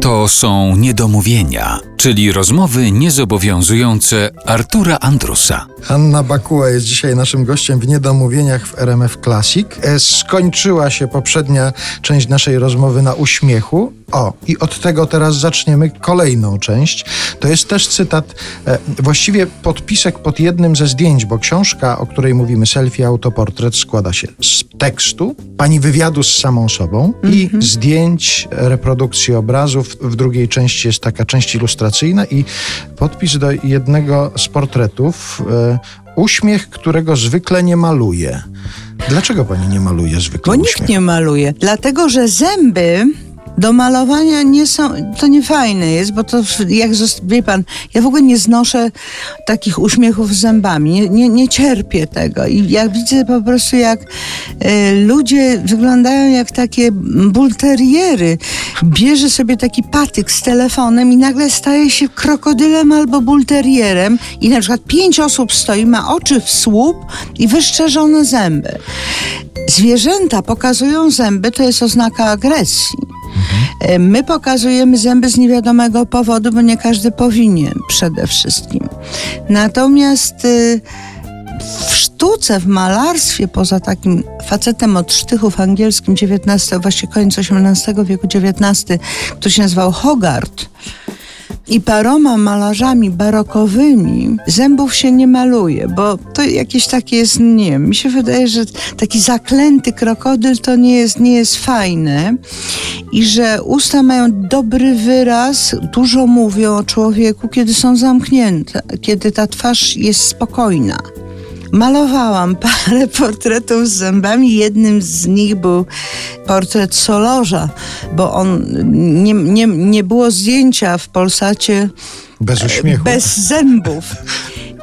To są niedomówienia, czyli rozmowy niezobowiązujące Artura Andrusa. Anna Bakuła jest dzisiaj naszym gościem w Niedomówieniach w RMF Classic. E, Skończyła się poprzednia część naszej rozmowy na uśmiechu. O, i od tego teraz zaczniemy kolejną część. To jest też cytat, e, właściwie podpisek pod jednym ze zdjęć, bo książka, o której mówimy, selfie autoportret, składa się z tekstu, pani wywiadu z samą sobą i zdjęć, reprodukcji obrazów. W drugiej części jest taka część ilustracyjna i podpis do jednego z portretów. E, uśmiech, którego zwykle nie maluje. Dlaczego pani nie maluje zwykle Bo nikt uśmiechu? nie maluje. Dlatego, że zęby do malowania nie są, to nie fajne jest, bo to jak, wie pan, ja w ogóle nie znoszę takich uśmiechów z zębami, nie, nie, nie cierpię tego i ja widzę po prostu jak e, ludzie wyglądają jak takie bulteriery. Bierze sobie taki patyk z telefonem i nagle staje się krokodylem albo bulterierem i na przykład pięć osób stoi, ma oczy w słup i wyszczerzone zęby. Zwierzęta pokazują zęby, to jest oznaka agresji. E, My pokazujemy zęby z niewiadomego powodu, bo nie każdy powinien przede wszystkim. Natomiast y, w sztuce, w malarstwie, poza takim facetem od sztychów angielskim XIX, właśnie koniec XVIII wieku XIX, który się nazywał Hogarth, i paroma malarzami barokowymi zębów się nie maluje, bo to jakieś takie jest, nie wiem, mi się wydaje, że taki zaklęty krokodyl to nie jest, nie jest fajne i że usta mają dobry wyraz, dużo mówią o człowieku, kiedy są zamknięte, kiedy ta twarz jest spokojna. Malowałam parę portretów z zębami. Jednym z nich był portret Solorza, bo on nie, nie, nie było zdjęcia w Polsacie Bez uśmiechu. bez zębów.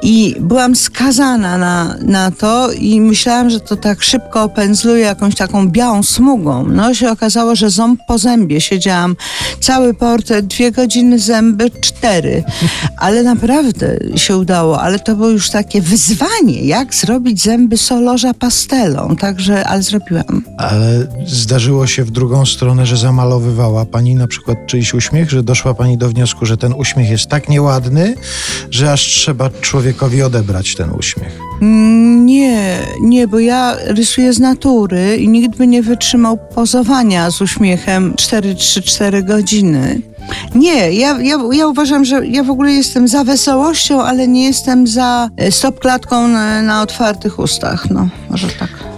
I byłam skazana na, na to i myślałam, że to tak szybko opędzluje jakąś taką białą smugą. No się okazało, że ząb po zębie. Siedziałam cały portret, dwie godziny zęby, cztery. Ale naprawdę się udało. Ale to było już takie wyzwanie, jak zrobić zęby solorza pastelą. Także, ale zrobiłam. Ale zdarzyło się w drugą stronę, że zamalowywała pani na przykład czyjś uśmiech, że doszła pani do wniosku, że ten uśmiech jest tak nieładny, że aż trzeba człowiekowi odebrać ten uśmiech. Mm, Nie, nie, bo ja rysuję z natury i nikt by nie wytrzymał pozowania z uśmiechem 4-3-4 godziny. Nie, ja, ja, ja uważam, że ja w ogóle jestem za wesołością, ale nie jestem za e, stopklatką na, na otwartych ustach. No, może tak.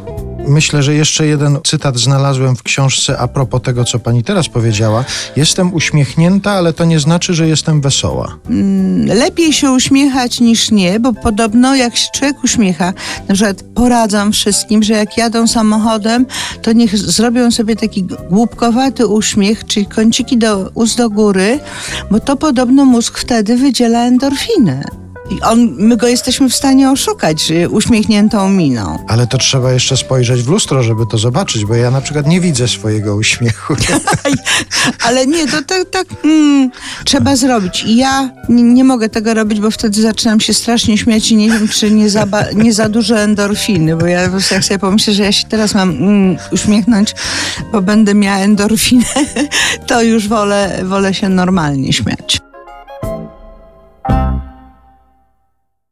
Myślę, że jeszcze jeden cytat znalazłem w książce a propos tego, co pani teraz powiedziała. Jestem uśmiechnięta, ale to nie znaczy, że jestem wesoła. lepiej się uśmiechać niż nie, bo podobno jak się człowiek uśmiecha, na przykład poradzam wszystkim, że jak jadą samochodem, to niech zrobią sobie taki głupkowaty uśmiech, czyli kąciki do ust do góry, bo to podobno mózg wtedy wydziela endorfinę. I on, my go jesteśmy w stanie oszukać że uśmiechniętą miną. Ale to trzeba jeszcze spojrzeć w lustro, żeby to zobaczyć, bo ja na przykład nie widzę swojego uśmiechu. Ale nie, to tak, tak mm, trzeba zrobić. I ja nie, nie mogę tego robić, bo wtedy zaczynam się strasznie śmiać i nie wiem, czy nie za, nie za dużo endorfiny, bo ja jak sobie pomyślę, że ja się teraz mam mm, uśmiechnąć, bo będę miała endorfinę, to już wolę, wolę się normalnie śmiać.